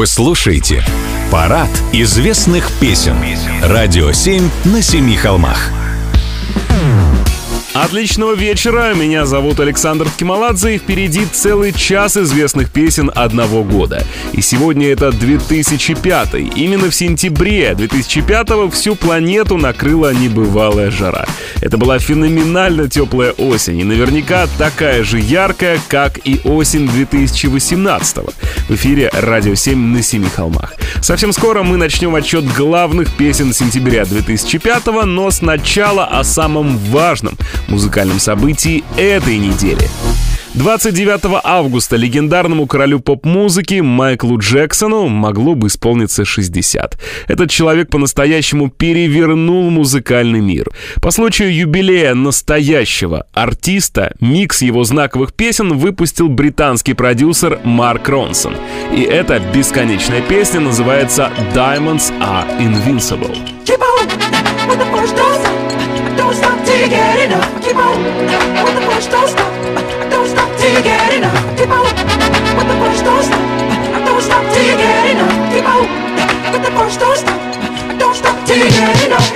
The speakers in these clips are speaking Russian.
Вы слушаете «Парад известных песен». Радио 7 на семи холмах. Отличного вечера, меня зовут Александр Скималадзе, и впереди целый час известных песен одного года. И сегодня это 2005 Именно в сентябре 2005 всю планету накрыла небывалая жара. Это была феноменально теплая осень, и наверняка такая же яркая, как и осень 2018 В эфире «Радио 7» на Семи холмах. Совсем скоро мы начнем отчет главных песен сентября 2005 но сначала о самом важном — музыкальном событии этой недели. 29 августа легендарному королю поп-музыки Майклу Джексону могло бы исполниться 60. Этот человек по-настоящему перевернул музыкальный мир. По случаю юбилея настоящего артиста микс его знаковых песен выпустил британский продюсер Марк Ронсон. И эта бесконечная песня называется «Diamonds are Invincible». Keep on till you get enough. Keep on with the push, don't stop. Don't stop till you get enough. Keep on with the push, don't stop. Don't stop till you get enough. Keep on with the push, don't stop. Don't stop till you get enough.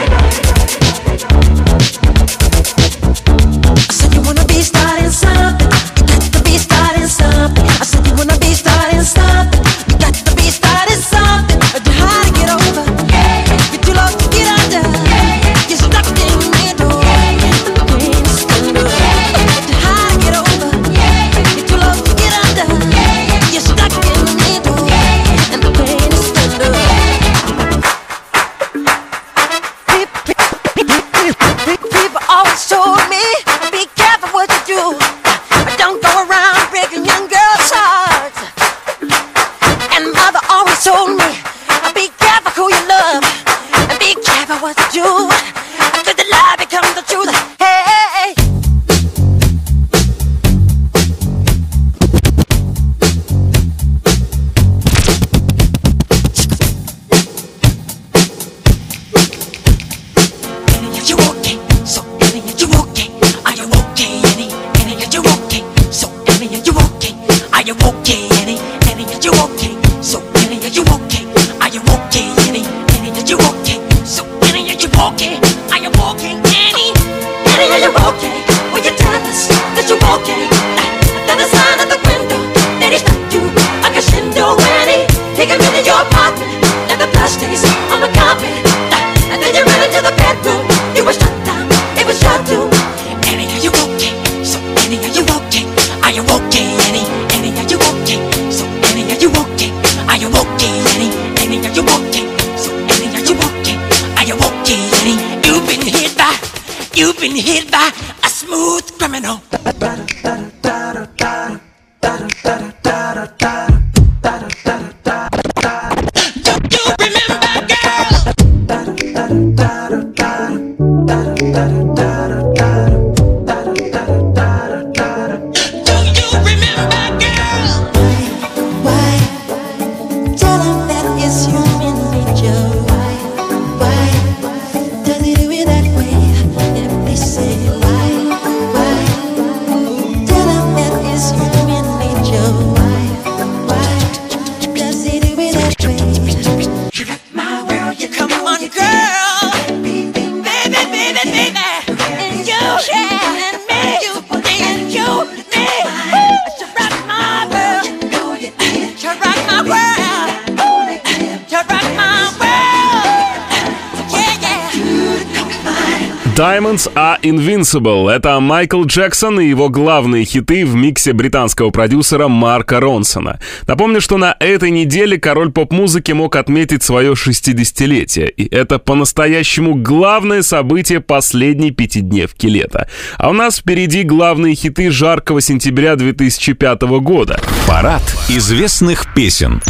Invincible. Это Майкл Джексон и его главные хиты в миксе британского продюсера Марка Ронсона. Напомню, что на этой неделе король поп-музыки мог отметить свое 60-летие. И это по-настоящему главное событие последней пятидневки лета. А у нас впереди главные хиты жаркого сентября 2005 года. Парад известных песен.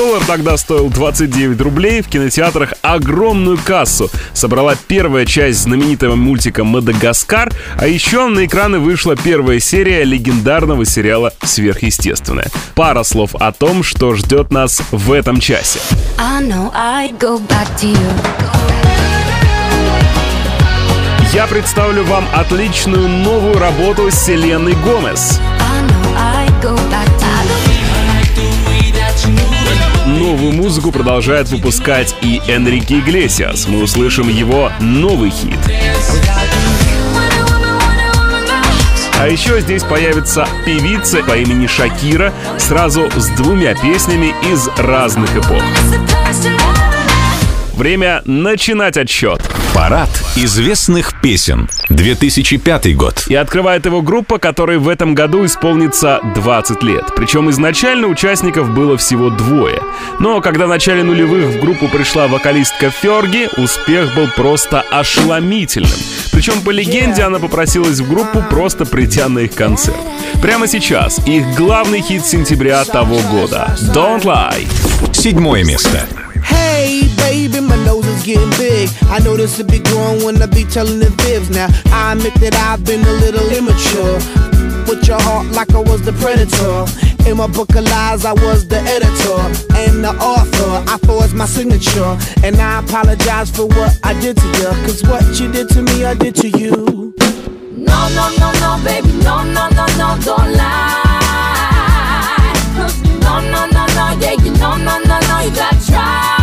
Доллар тогда стоил 29 рублей, в кинотеатрах огромную кассу собрала первая часть знаменитого мультика «Мадагаскар», а еще на экраны вышла первая серия легендарного сериала «Сверхъестественное». Пара слов о том, что ждет нас в этом часе. Я представлю вам отличную новую работу Селены Гомес. Новую музыку продолжает выпускать и Энрике Иглесиас. Мы услышим его новый хит. А еще здесь появится певица по имени Шакира сразу с двумя песнями из разных эпох. Время начинать отсчет. Парад известных песен. 2005 год. И открывает его группа, которой в этом году исполнится 20 лет. Причем изначально участников было всего двое. Но когда в начале нулевых в группу пришла вокалистка Ферги, успех был просто ошеломительным. Причем по легенде она попросилась в группу просто придя на их концерт. Прямо сейчас их главный хит сентября того года «Don't Lie». Седьмое место. Hey, baby, my nose is getting big. I know this will be growing when I be telling the fibs. Now, I admit that I've been a little immature. With your heart like I was the predator. In my book of lies, I was the editor and the author. I forged my signature. And I apologize for what I did to you. Cause what you did to me, I did to you. No, no, no, no, baby, no, no, no, no, don't lie. No, no, no, no, yeah, you know, no, no, no, you gotta try.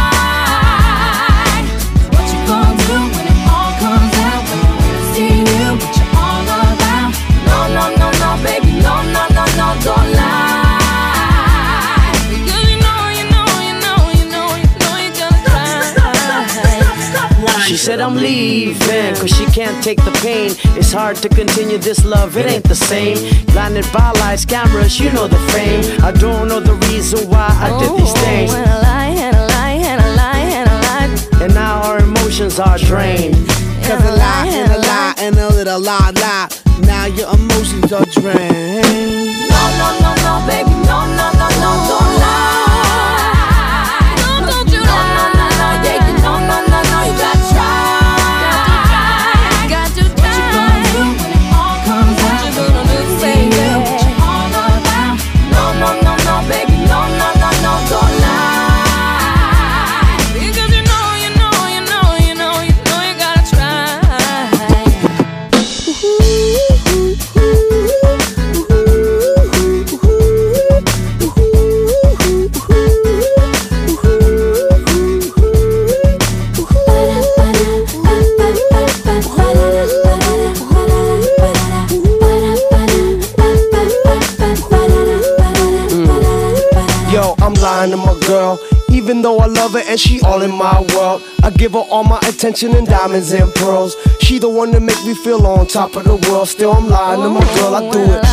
Said I'm leaving Cause she can't take the pain. It's hard to continue this love, it ain't the same. Blinded by lights, cameras, you know the fame I don't know the reason why I did these oh, things. and a lie, and a lie, and a lie, and a lie. And now our emotions are drained. Cause a lie, and a lie, and a little lie, lie. Now your emotions are drained. No, no, no, no, baby, no, no, no, no, don't lie Even though I love her and she all in my world, I give her all my attention and diamonds and pearls. She the one that make me feel on top of the world. Still I'm lying to my girl, I do it.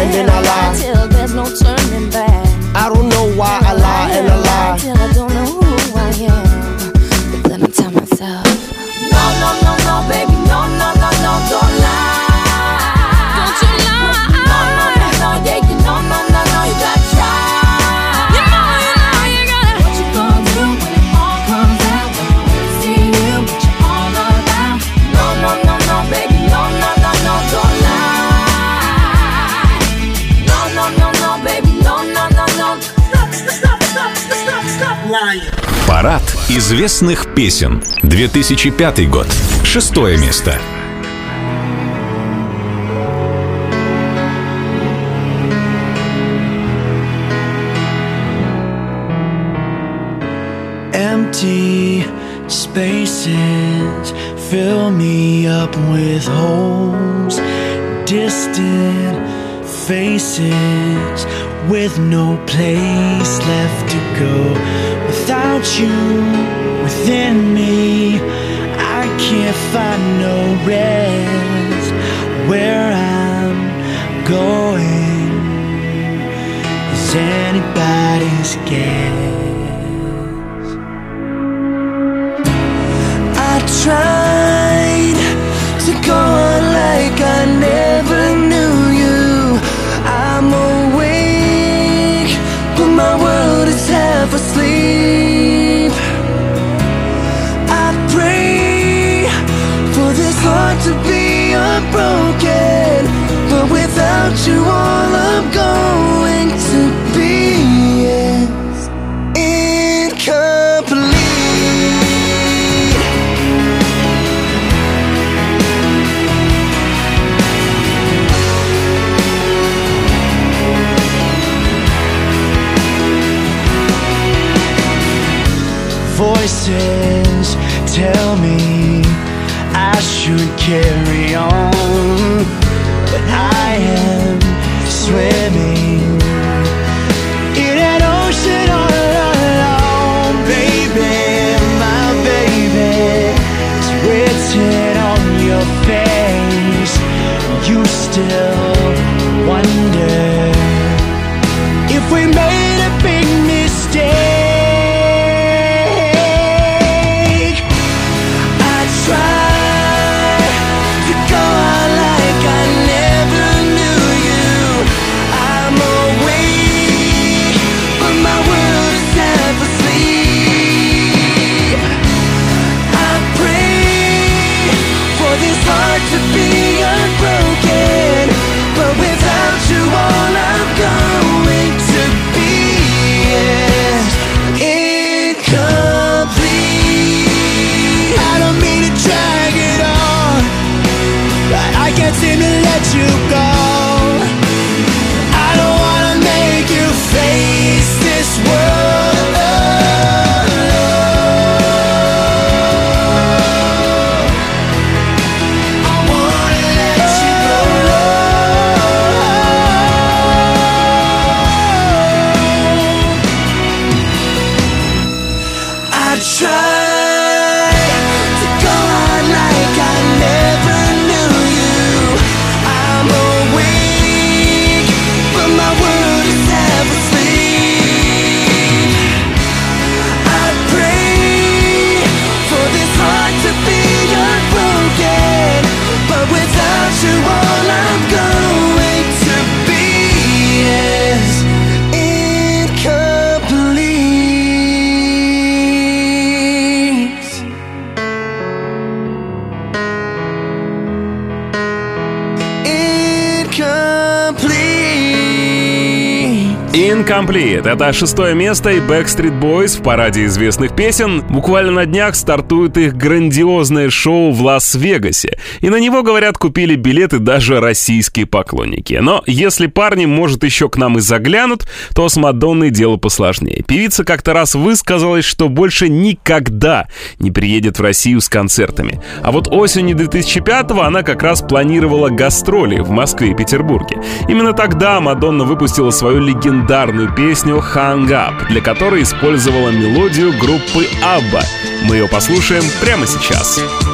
And then I lie till there's no turning back. I don't know why I lie and I lie till I don't know известных песен. 2005 год. Шестое место. Empty spaces fill me up with holes. Distant faces with no place left to go without you within me, I can't find no rest where I'm going. Is anybody's guess? I tried to go on like I never you all I'm going Incomplete. Это шестое место и Backstreet Boys в параде известных песен. Буквально на днях стартует их грандиозное шоу в Лас-Вегасе. И на него, говорят, купили билеты даже российские поклонники. Но если парни, может, еще к нам и заглянут, то с Мадонной дело посложнее. Певица как-то раз высказалась, что больше никогда не приедет в Россию с концертами. А вот осенью 2005-го она как раз планировала гастроли в Москве и Петербурге. Именно тогда Мадонна выпустила свою легендарную песню «Hang Up», для которой использовала мелодию группы ABBA. Мы ее послушаем прямо сейчас. Every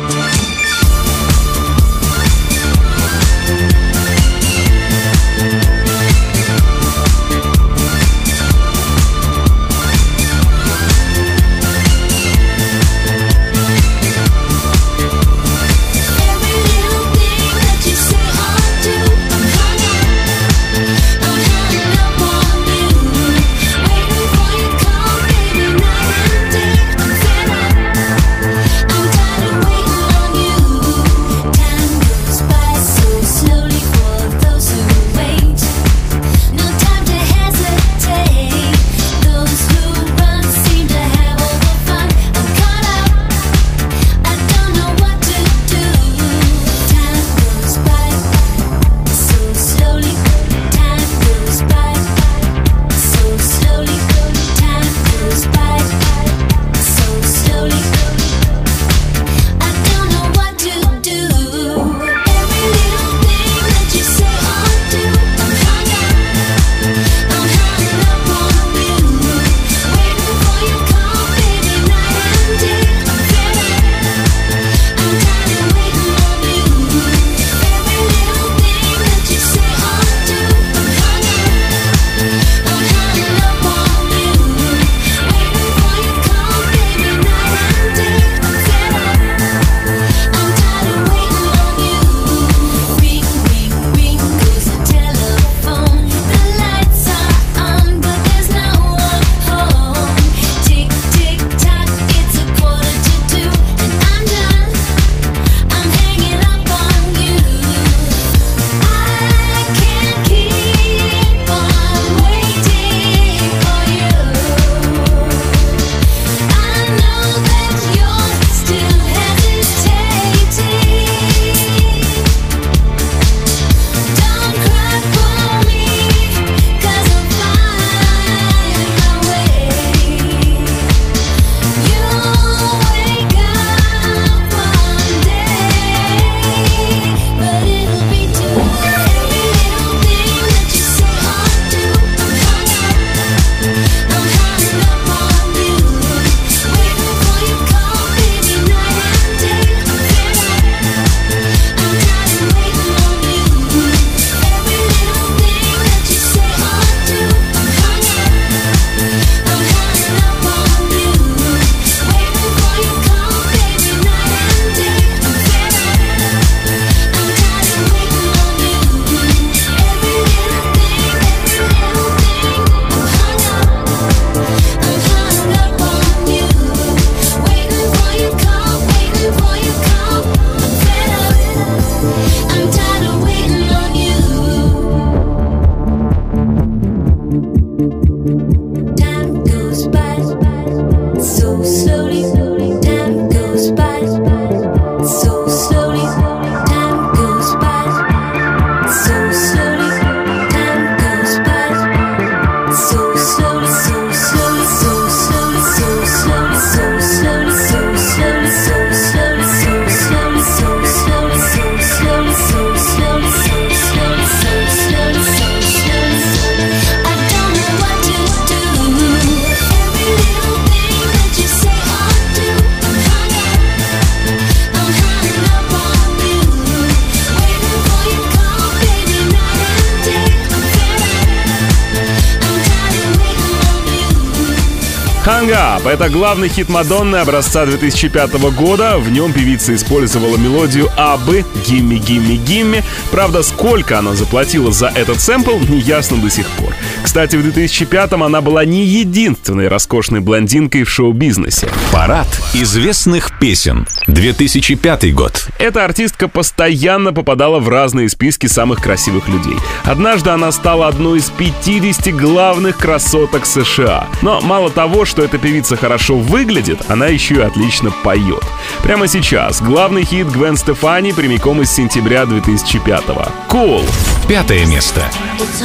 Hang Up. Это главный хит Мадонны образца 2005 года. В нем певица использовала мелодию Абы «Гимми, гимми, гимми». Правда, сколько она заплатила за этот сэмпл, неясно до сих пор. Кстати, в 2005-м она была не единственной роскошной блондинкой в шоу-бизнесе. Парад известных песен. 2005 год. Эта артистка постоянно попадала в разные списки самых красивых людей. Однажды она стала одной из 50 главных красоток США. Но мало того, что эта певица хорошо выглядит, она еще и отлично поет. Прямо сейчас главный хит Гвен Стефани прямиком из сентября 2005-го. Cool. Пятое место. It's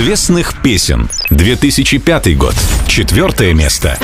известных песен. 2005 год. Четвертое место.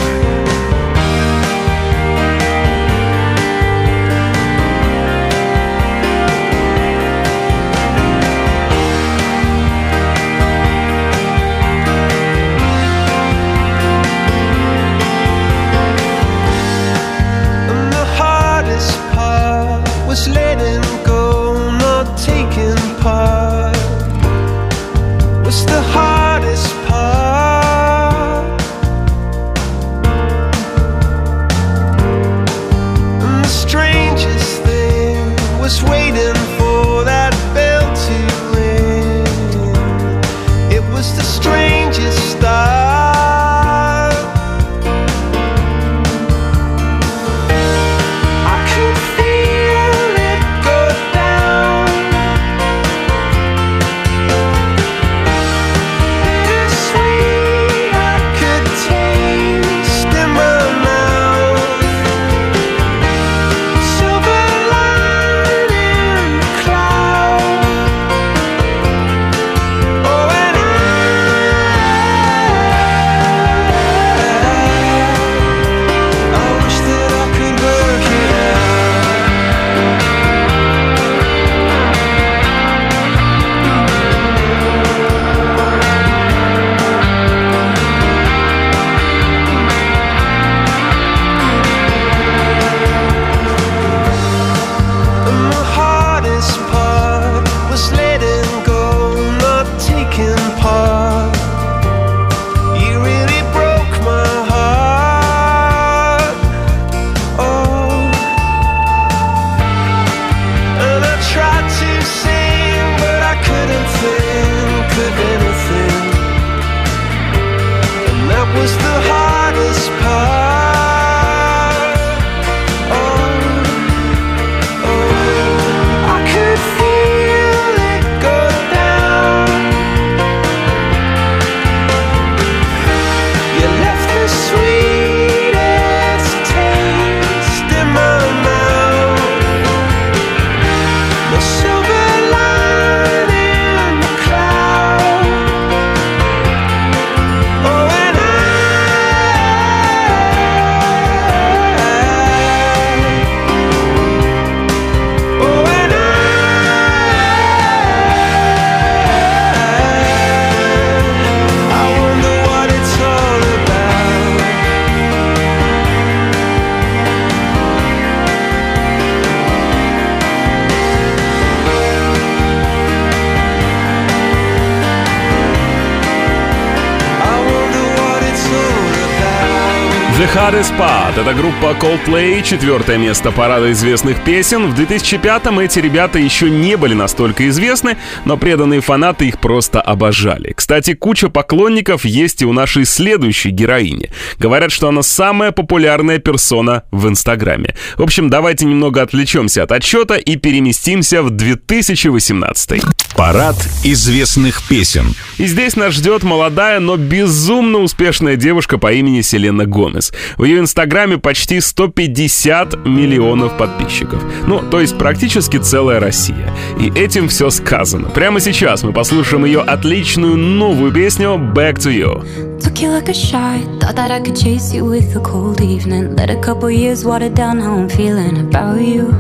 Spotify. Это группа Coldplay, четвертое место парада известных песен. В 2005-м эти ребята еще не были настолько известны, но преданные фанаты их просто обожали. Кстати, куча поклонников есть и у нашей следующей героини. Говорят, что она самая популярная персона в Инстаграме. В общем, давайте немного отвлечемся от отчета и переместимся в 2018 Парад известных песен. И здесь нас ждет молодая, но безумно успешная девушка по имени Селена Гомес. В ее инстаграме почти 150 миллионов подписчиков. Ну, то есть практически целая Россия. И этим все сказано. Прямо сейчас мы послушаем ее отличную новую песню «Back to You». Took you like a shot, thought that I could chase you with a cold evening. Let a couple years water down how I'm feeling about you.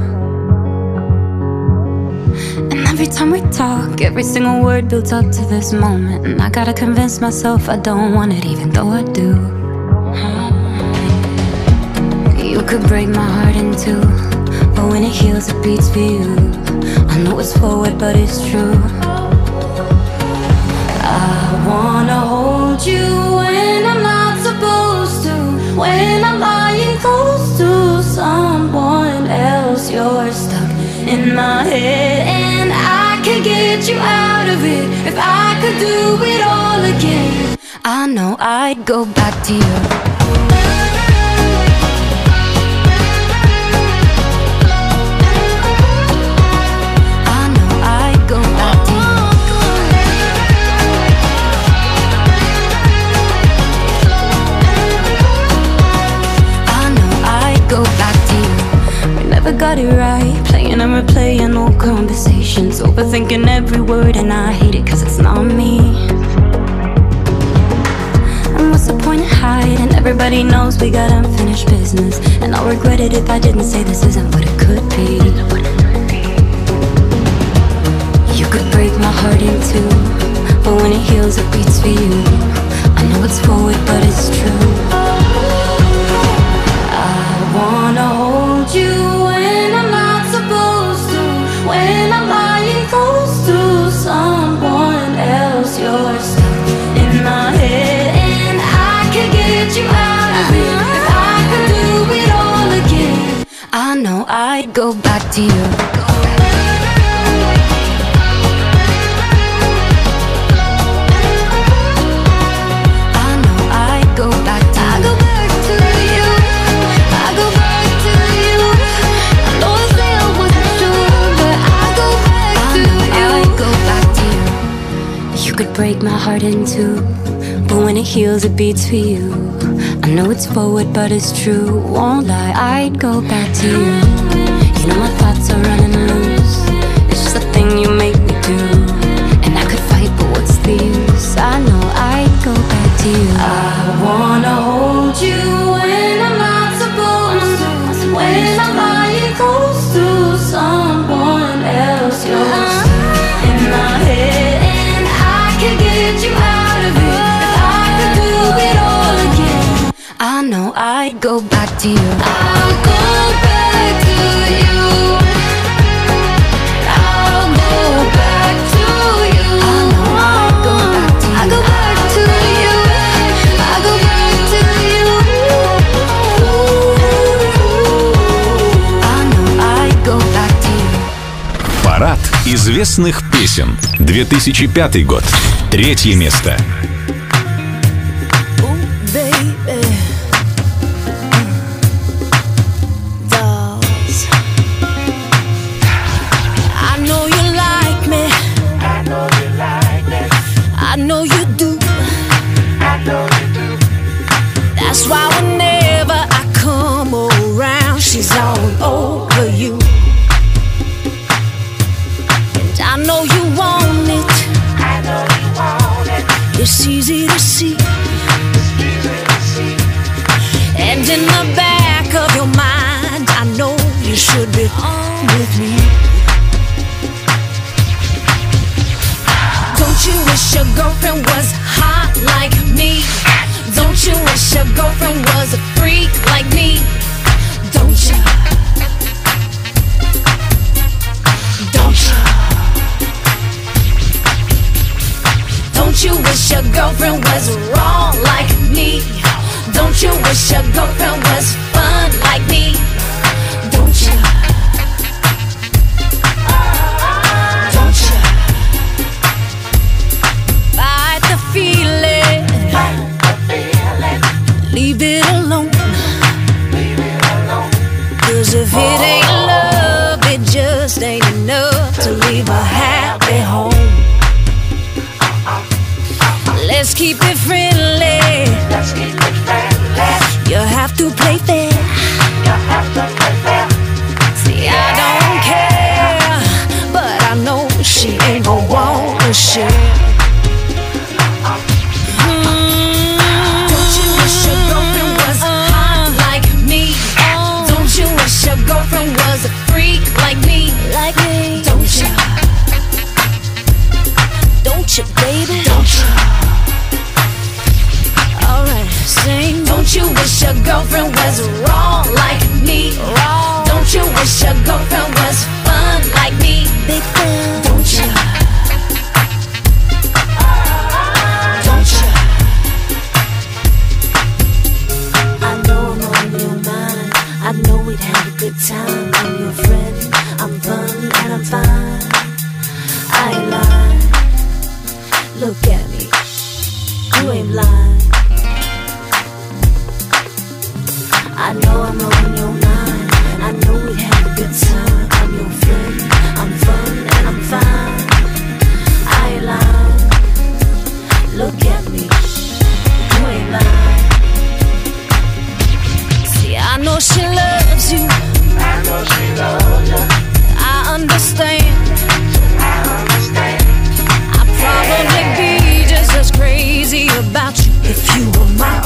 And every time we talk, every single word builds up to this moment. And I gotta convince myself I don't want it, even though I do. Could break my heart in two, but when it heals, it beats for you. I know it's forward, but it's true. I wanna hold you when I'm not supposed to. When I'm lying close to someone else, you're stuck in my head, and I could get you out of it if I could do it all again. I know I'd go back to you. Got it right. Playing and replaying old conversations. Overthinking every word, and I hate it cause it's not me. And what's the point of hiding? Everybody knows we got unfinished business. And I'll regret it if I didn't say this isn't what it could be. You could break my heart in two. But when it heals, it beats for you. I know it's forward, but it's true. I wanna hold you go back to you. I go back to you. I know I go back to you. I go back to you. I don't feel you I go back to you. I go back to you. You could break my heart in two, but when it heals, it beats for you. I know it's forward, but it's true. Won't lie, I'd go back to you. You know my thoughts are running loose. It's just a thing you make me do. And I could fight, but what's the use? I know I'd go back to you. I wanna hold you when I'm not supposed to. When I'm I go back to you. I'll go back to you. I'll go back to you. I know I'd go back to you. I go back to you. I go back to you. I know I'd go back to you. Парад известных песен. 2005 год. Третье место.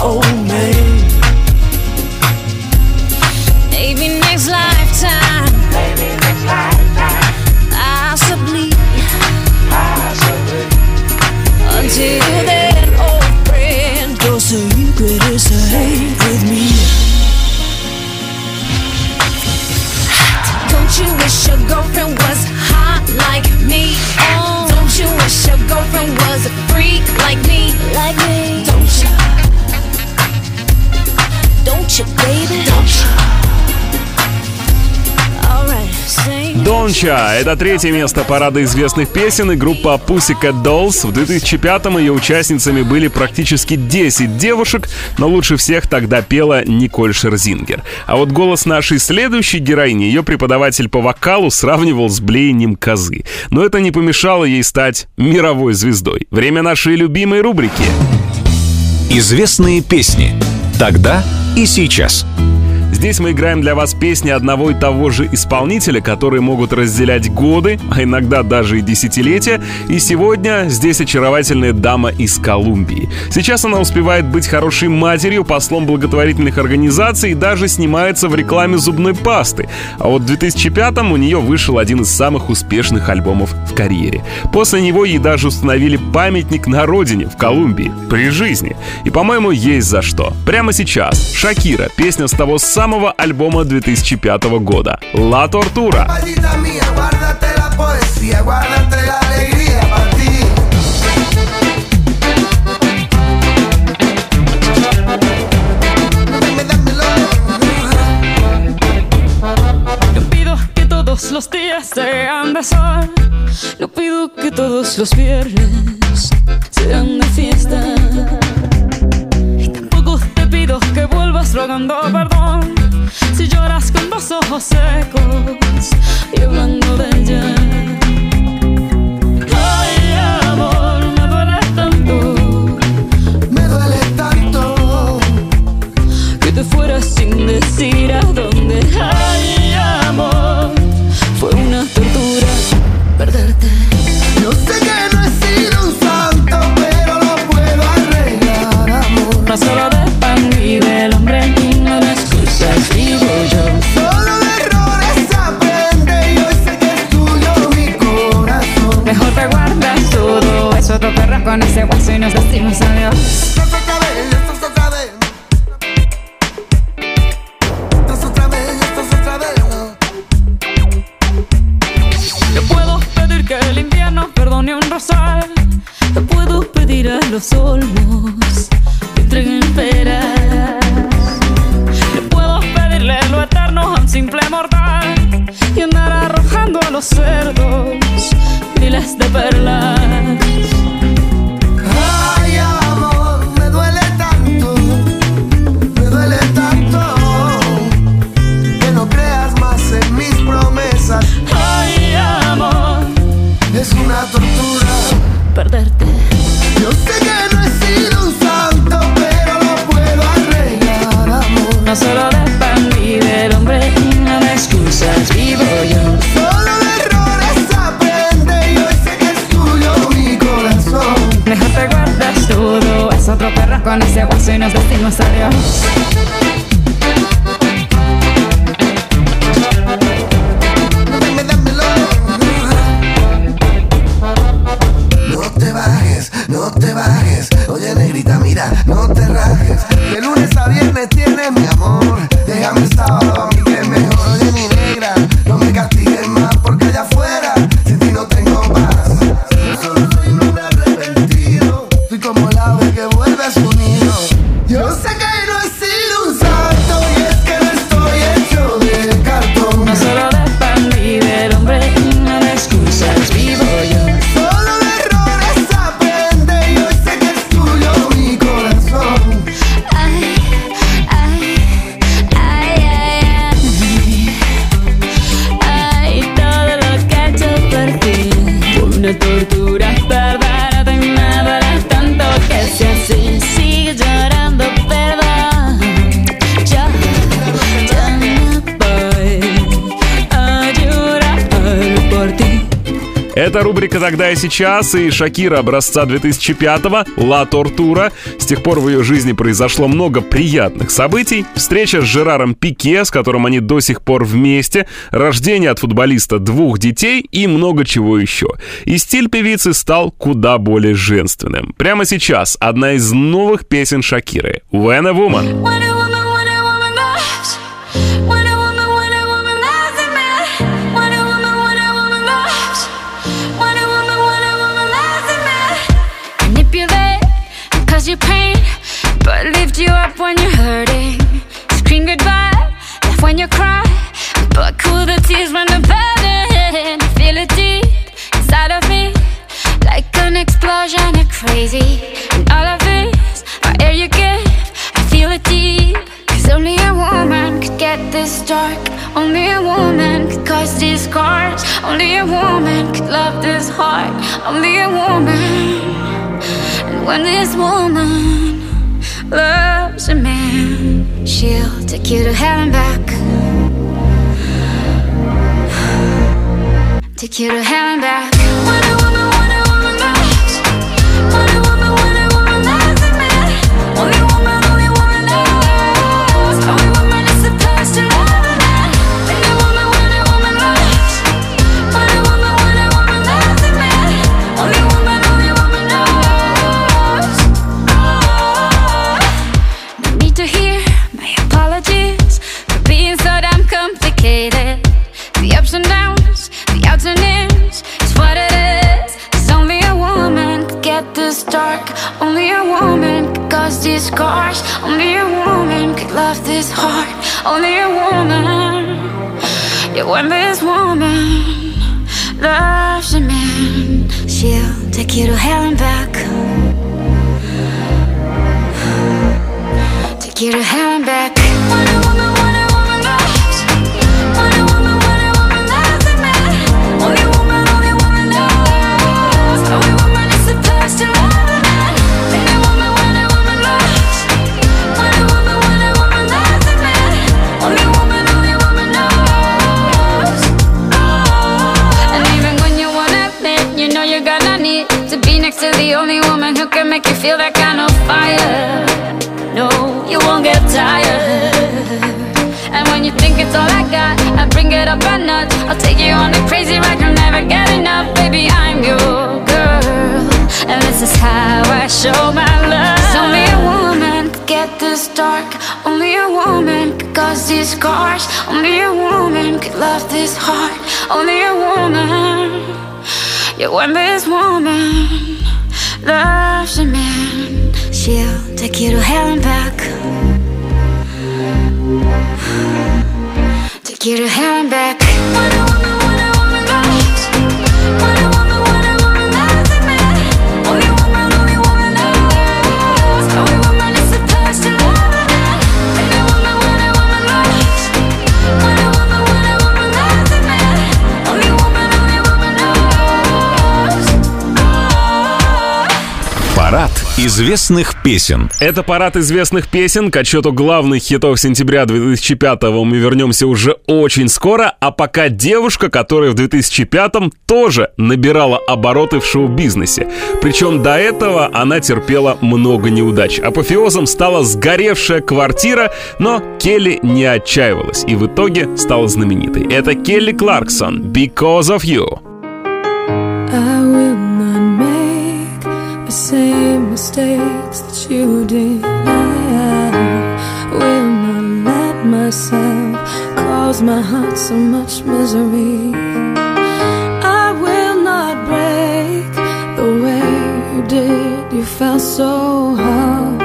oh. Донча — это третье место парада известных песен, и группа Pussycat Dolls. В 2005-м ее участницами были практически 10 девушек, но лучше всех тогда пела Николь Шерзингер. А вот голос нашей следующей героини ее преподаватель по вокалу сравнивал с блеянием козы. Но это не помешало ей стать мировой звездой. Время нашей любимой рубрики. Известные песни. Тогда и сейчас. Здесь мы играем для вас песни одного и того же исполнителя, которые могут разделять годы, а иногда даже и десятилетия. И сегодня здесь очаровательная дама из Колумбии. Сейчас она успевает быть хорошей матерью, послом благотворительных организаций и даже снимается в рекламе зубной пасты. А вот в 2005-м у нее вышел один из самых успешных альбомов в карьере. После него ей даже установили памятник на родине, в Колумбии, при жизни. И, по-моему, есть за что. Прямо сейчас Шакира, песня с того самого альбома 2005 года «Ла Тортура». Maldita mía, guárdate la poesía, guárdate la alegría para ti. Dame, dámelo. No pido que todos los días sean de sol. No pido que todos los viernes sean de fiesta. Y tampoco te pido que vuelvas rogando perdón. Si lloras con los ojos secos y hablando de ella. Ay, amor, me duele tanto Me duele tanto. que te fueras sin decir a dónde. Ay, amor, con ese hueso y nos decimos adiós. Это рубрика «Тогда и сейчас» и Шакира образца 2005-го «Ла Тортура». С тех пор в ее жизни произошло много приятных событий. Встреча с Жераром Пике, с которым они до сих пор вместе, рождение от футболиста двух детей и много чего еще. И стиль певицы стал куда более женственным. Прямо сейчас одна из новых песен Шакиры «When a Woman». When a woman, and cause you pain, but lift you up when you're hurting. Scream goodbye, laugh when you cry, but cool the tears when the burden. Feel it deep inside of me, like an explosion of crazy. And all of this, my air you give, I feel it deep. Cause only a woman could get this dark. Only a woman could cause these scars. Only a woman could love this hard. Only a woman. When this woman loves a man, she'll take you to heaven back. Take you to heaven back. When this woman loves a man, she'll take you to hell and back. Take you to hell I'll take you on a crazy ride, you'll never get enough. Baby, I'm your girl. And this is how I show my love. only a woman could get this dark. Only a woman could cause these scars. Only a woman could love this hard. Only a woman. Yeah, when this woman loves a man, she'll take you to hell and back. Take you to hell and back. Известных песен. Это парад известных песен. К отчету главных хитов сентября 2005-го мы вернемся уже очень скоро. А пока девушка, которая в 2005-м тоже набирала обороты в шоу-бизнесе. Причем до этого она терпела много неудач. Апофеозом стала сгоревшая квартира, но Келли не отчаивалась и в итоге стала знаменитой. Это Келли Кларксон «Because of You». I will the same mistakes that you did. I will not let myself cause my heart so much misery. I will not break the way you did. You felt so hard.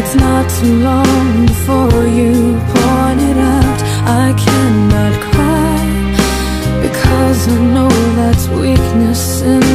It's not too long before you point it out. I cannot cry because I know that's weakness in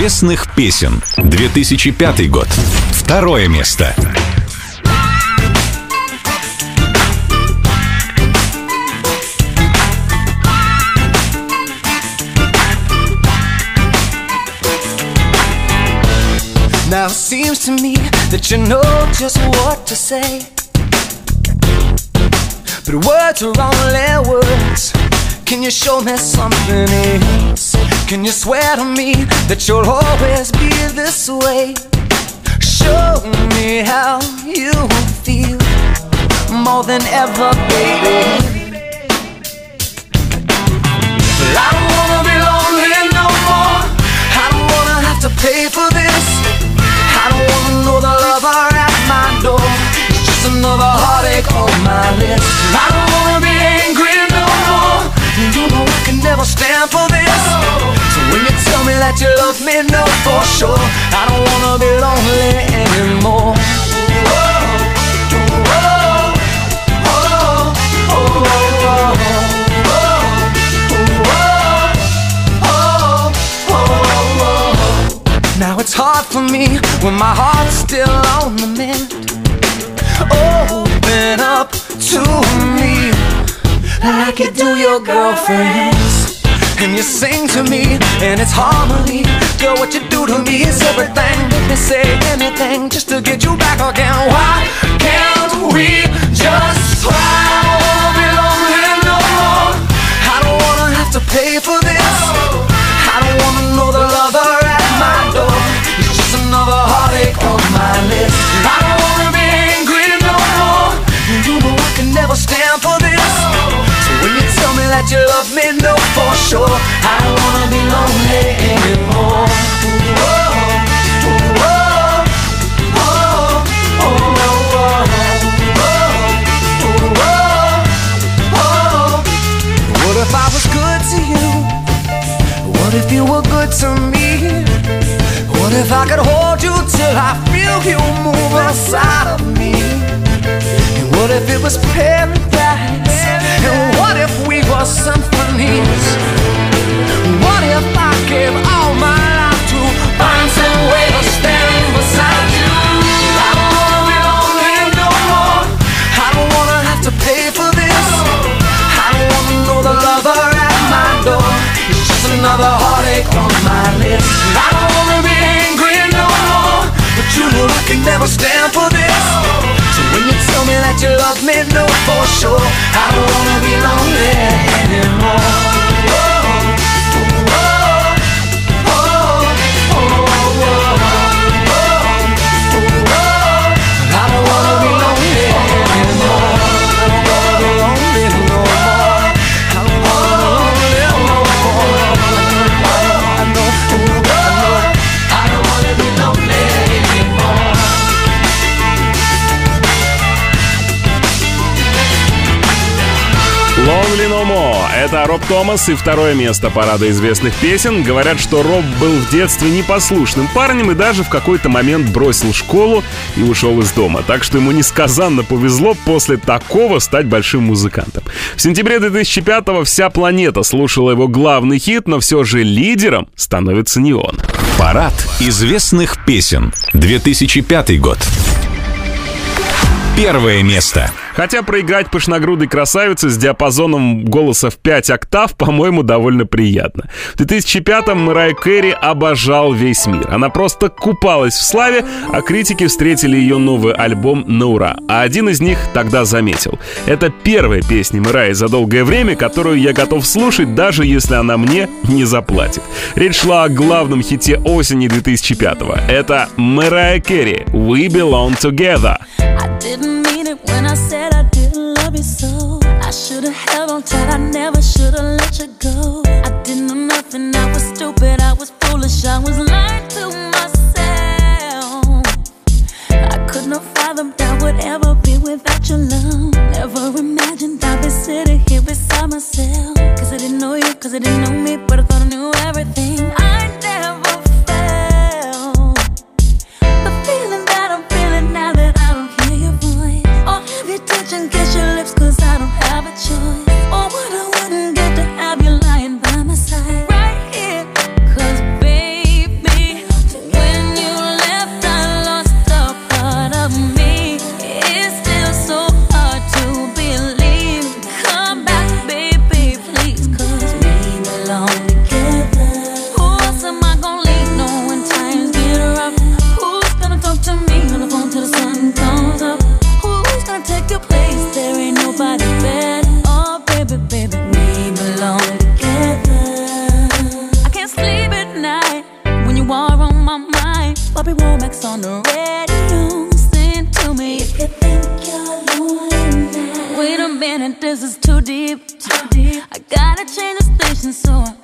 известных песен. 2005 год. Второе место. Now it seems to me that you know just what to say. But words are only words. Can you show me something else? Can you swear to me that you'll always be this way? Show me how you feel more than ever, baby. I don't wanna be lonely no more. I don't wanna have to pay for this. I don't wanna know the lover at my door. It's just another heartache on my list. I don't wanna be angry no more. You know I can never stand for this. Me that you love me, know for sure. I don't wanna be lonely anymore. Now it's hard for me when my heart's still on the mend. Open up to me like you do your girlfriends. And you sing to me, and it's harmony. Girl, what you do to me is everything. Make me say anything just to get you back again. Why can't we just try? I wanna be lonely no more. I don't wanna have to pay for this. I don't wanna know the lover at my door. It's just another heartache on my list. I don't wanna be angry no more. You know I can never stand for this. So when you tell me that you love me, for sure I don't wanna be lonely anymore. What if I was good to you? What if you were good to me? What if I could hold you till I feel you move inside of me? And what if it was paradise? Роб Томас и второе место парада известных песен. Говорят, что Роб был в детстве непослушным парнем и даже в какой-то момент бросил школу и ушел из дома. Так что ему несказанно повезло после такого стать большим музыкантом. В сентябре 2005-го вся планета слушала его главный хит, но все же лидером становится не он. Парад известных песен. 2005 год. Первое место. Хотя проиграть пышногрудой красавице с диапазоном голоса в 5 октав, по-моему, довольно приятно. В 2005-м Мэрайя Кэрри обожал весь мир. Она просто купалась в славе, а критики встретили ее новый альбом на ура. А один из них тогда заметил. Это первая песня Мэрайи за долгое время, которую я готов слушать, даже если она мне не заплатит. Речь шла о главном хите осени 2005-го. Это Мэрайя Кэрри «We Belong Together». I didn't mean it when I said I didn't love you so. I should've held on tight, I never should've let you go. I didn't know nothing, I was stupid, I was foolish, I was lying to myself. I could not fathom that would ever be without your love. Never imagined I'd be sitting here beside myself. Cause I didn't know you, cause I didn't know me, but I the station, so I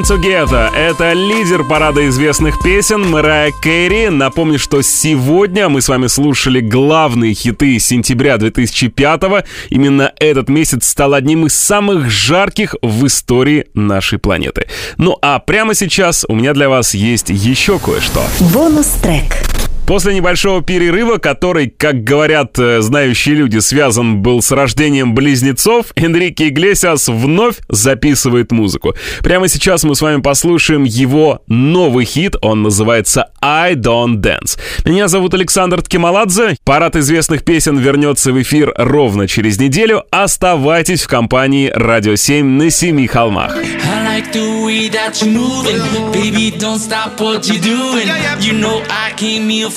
Belong Together. Это лидер парада известных песен Мэрайя Кэрри. Напомню, что сегодня мы с вами слушали главные хиты сентября 2005 -го. Именно этот месяц стал одним из самых жарких в истории нашей планеты. Ну а прямо сейчас у меня для вас есть еще кое-что. Бонус-трек. После небольшого перерыва, который, как говорят э, знающие люди, связан был с рождением близнецов, Энрике Иглесиас вновь записывает музыку. Прямо сейчас мы с вами послушаем его новый хит, он называется «I Don't Dance». Меня зовут Александр Ткемаладзе, парад известных песен вернется в эфир ровно через неделю. Оставайтесь в компании «Радио 7» на Семи холмах. Like the way that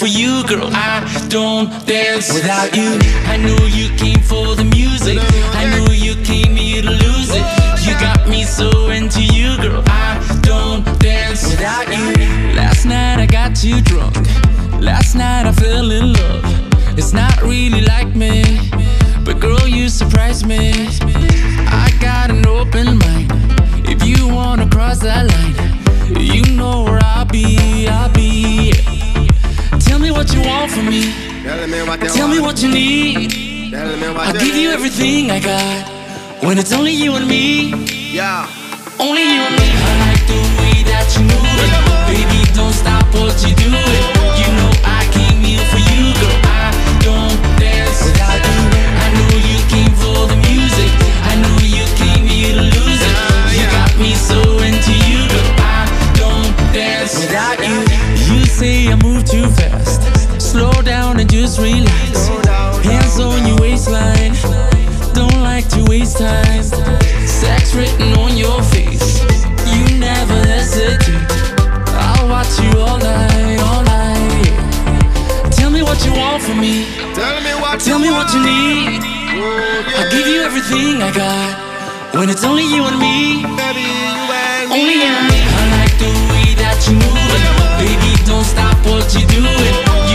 you, girl. I don't dance without you. I know you came for the music. I know you came here to lose it. You got me so into you, girl. I don't dance without you. Last night I got too drunk. Last night I fell in love. It's not really like me, but girl, you surprised me. I got an open mind. If you wanna cross that line, you know where I'll be. I'll be. Tell me what you want from me. Tell me what you need. I'll give you everything I got. When it's only you and me. Yeah. Only you and me. I like the way that you move it. Baby, don't stop what you doing. Waste time. Sex written on your face. You never hesitate. I'll watch you all night, all night. Tell me what you want from me. Tell me what Tell you me what you want. need. Oh, I'll give you everything I got. When it's only you and me. Baby, you and me. Only you and me. I like the way that you move it. Baby, don't stop what you're doing.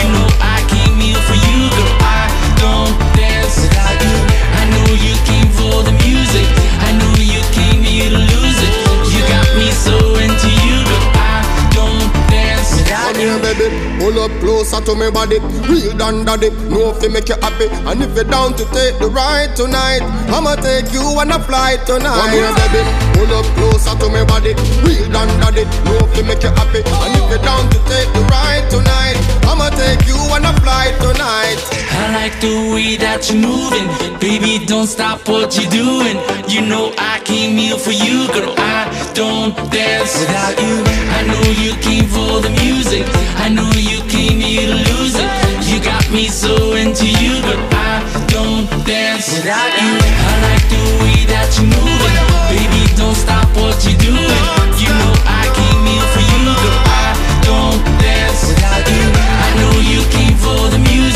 Baby. Pull up closer to me body. Real down daddy. If you make you happy. And if you're down to take the ride tonight, I'ma take you on a flight tonight. Come here, baby. Pull up closer to me body. Real down daddy. If you make you happy. And if you're down to take the ride tonight, I'ma take you on a flight tonight. I like the way that you're moving. Baby, don't stop what you're doing. You know I came here for you, girl. I don't dance without you. I know you came for the music. I know you came here to lose it. You got me so into you, girl. I don't dance without you. I like the way that you're moving. Baby, don't stop what you're doing. You know I came here for you, girl. I don't dance without you for the music.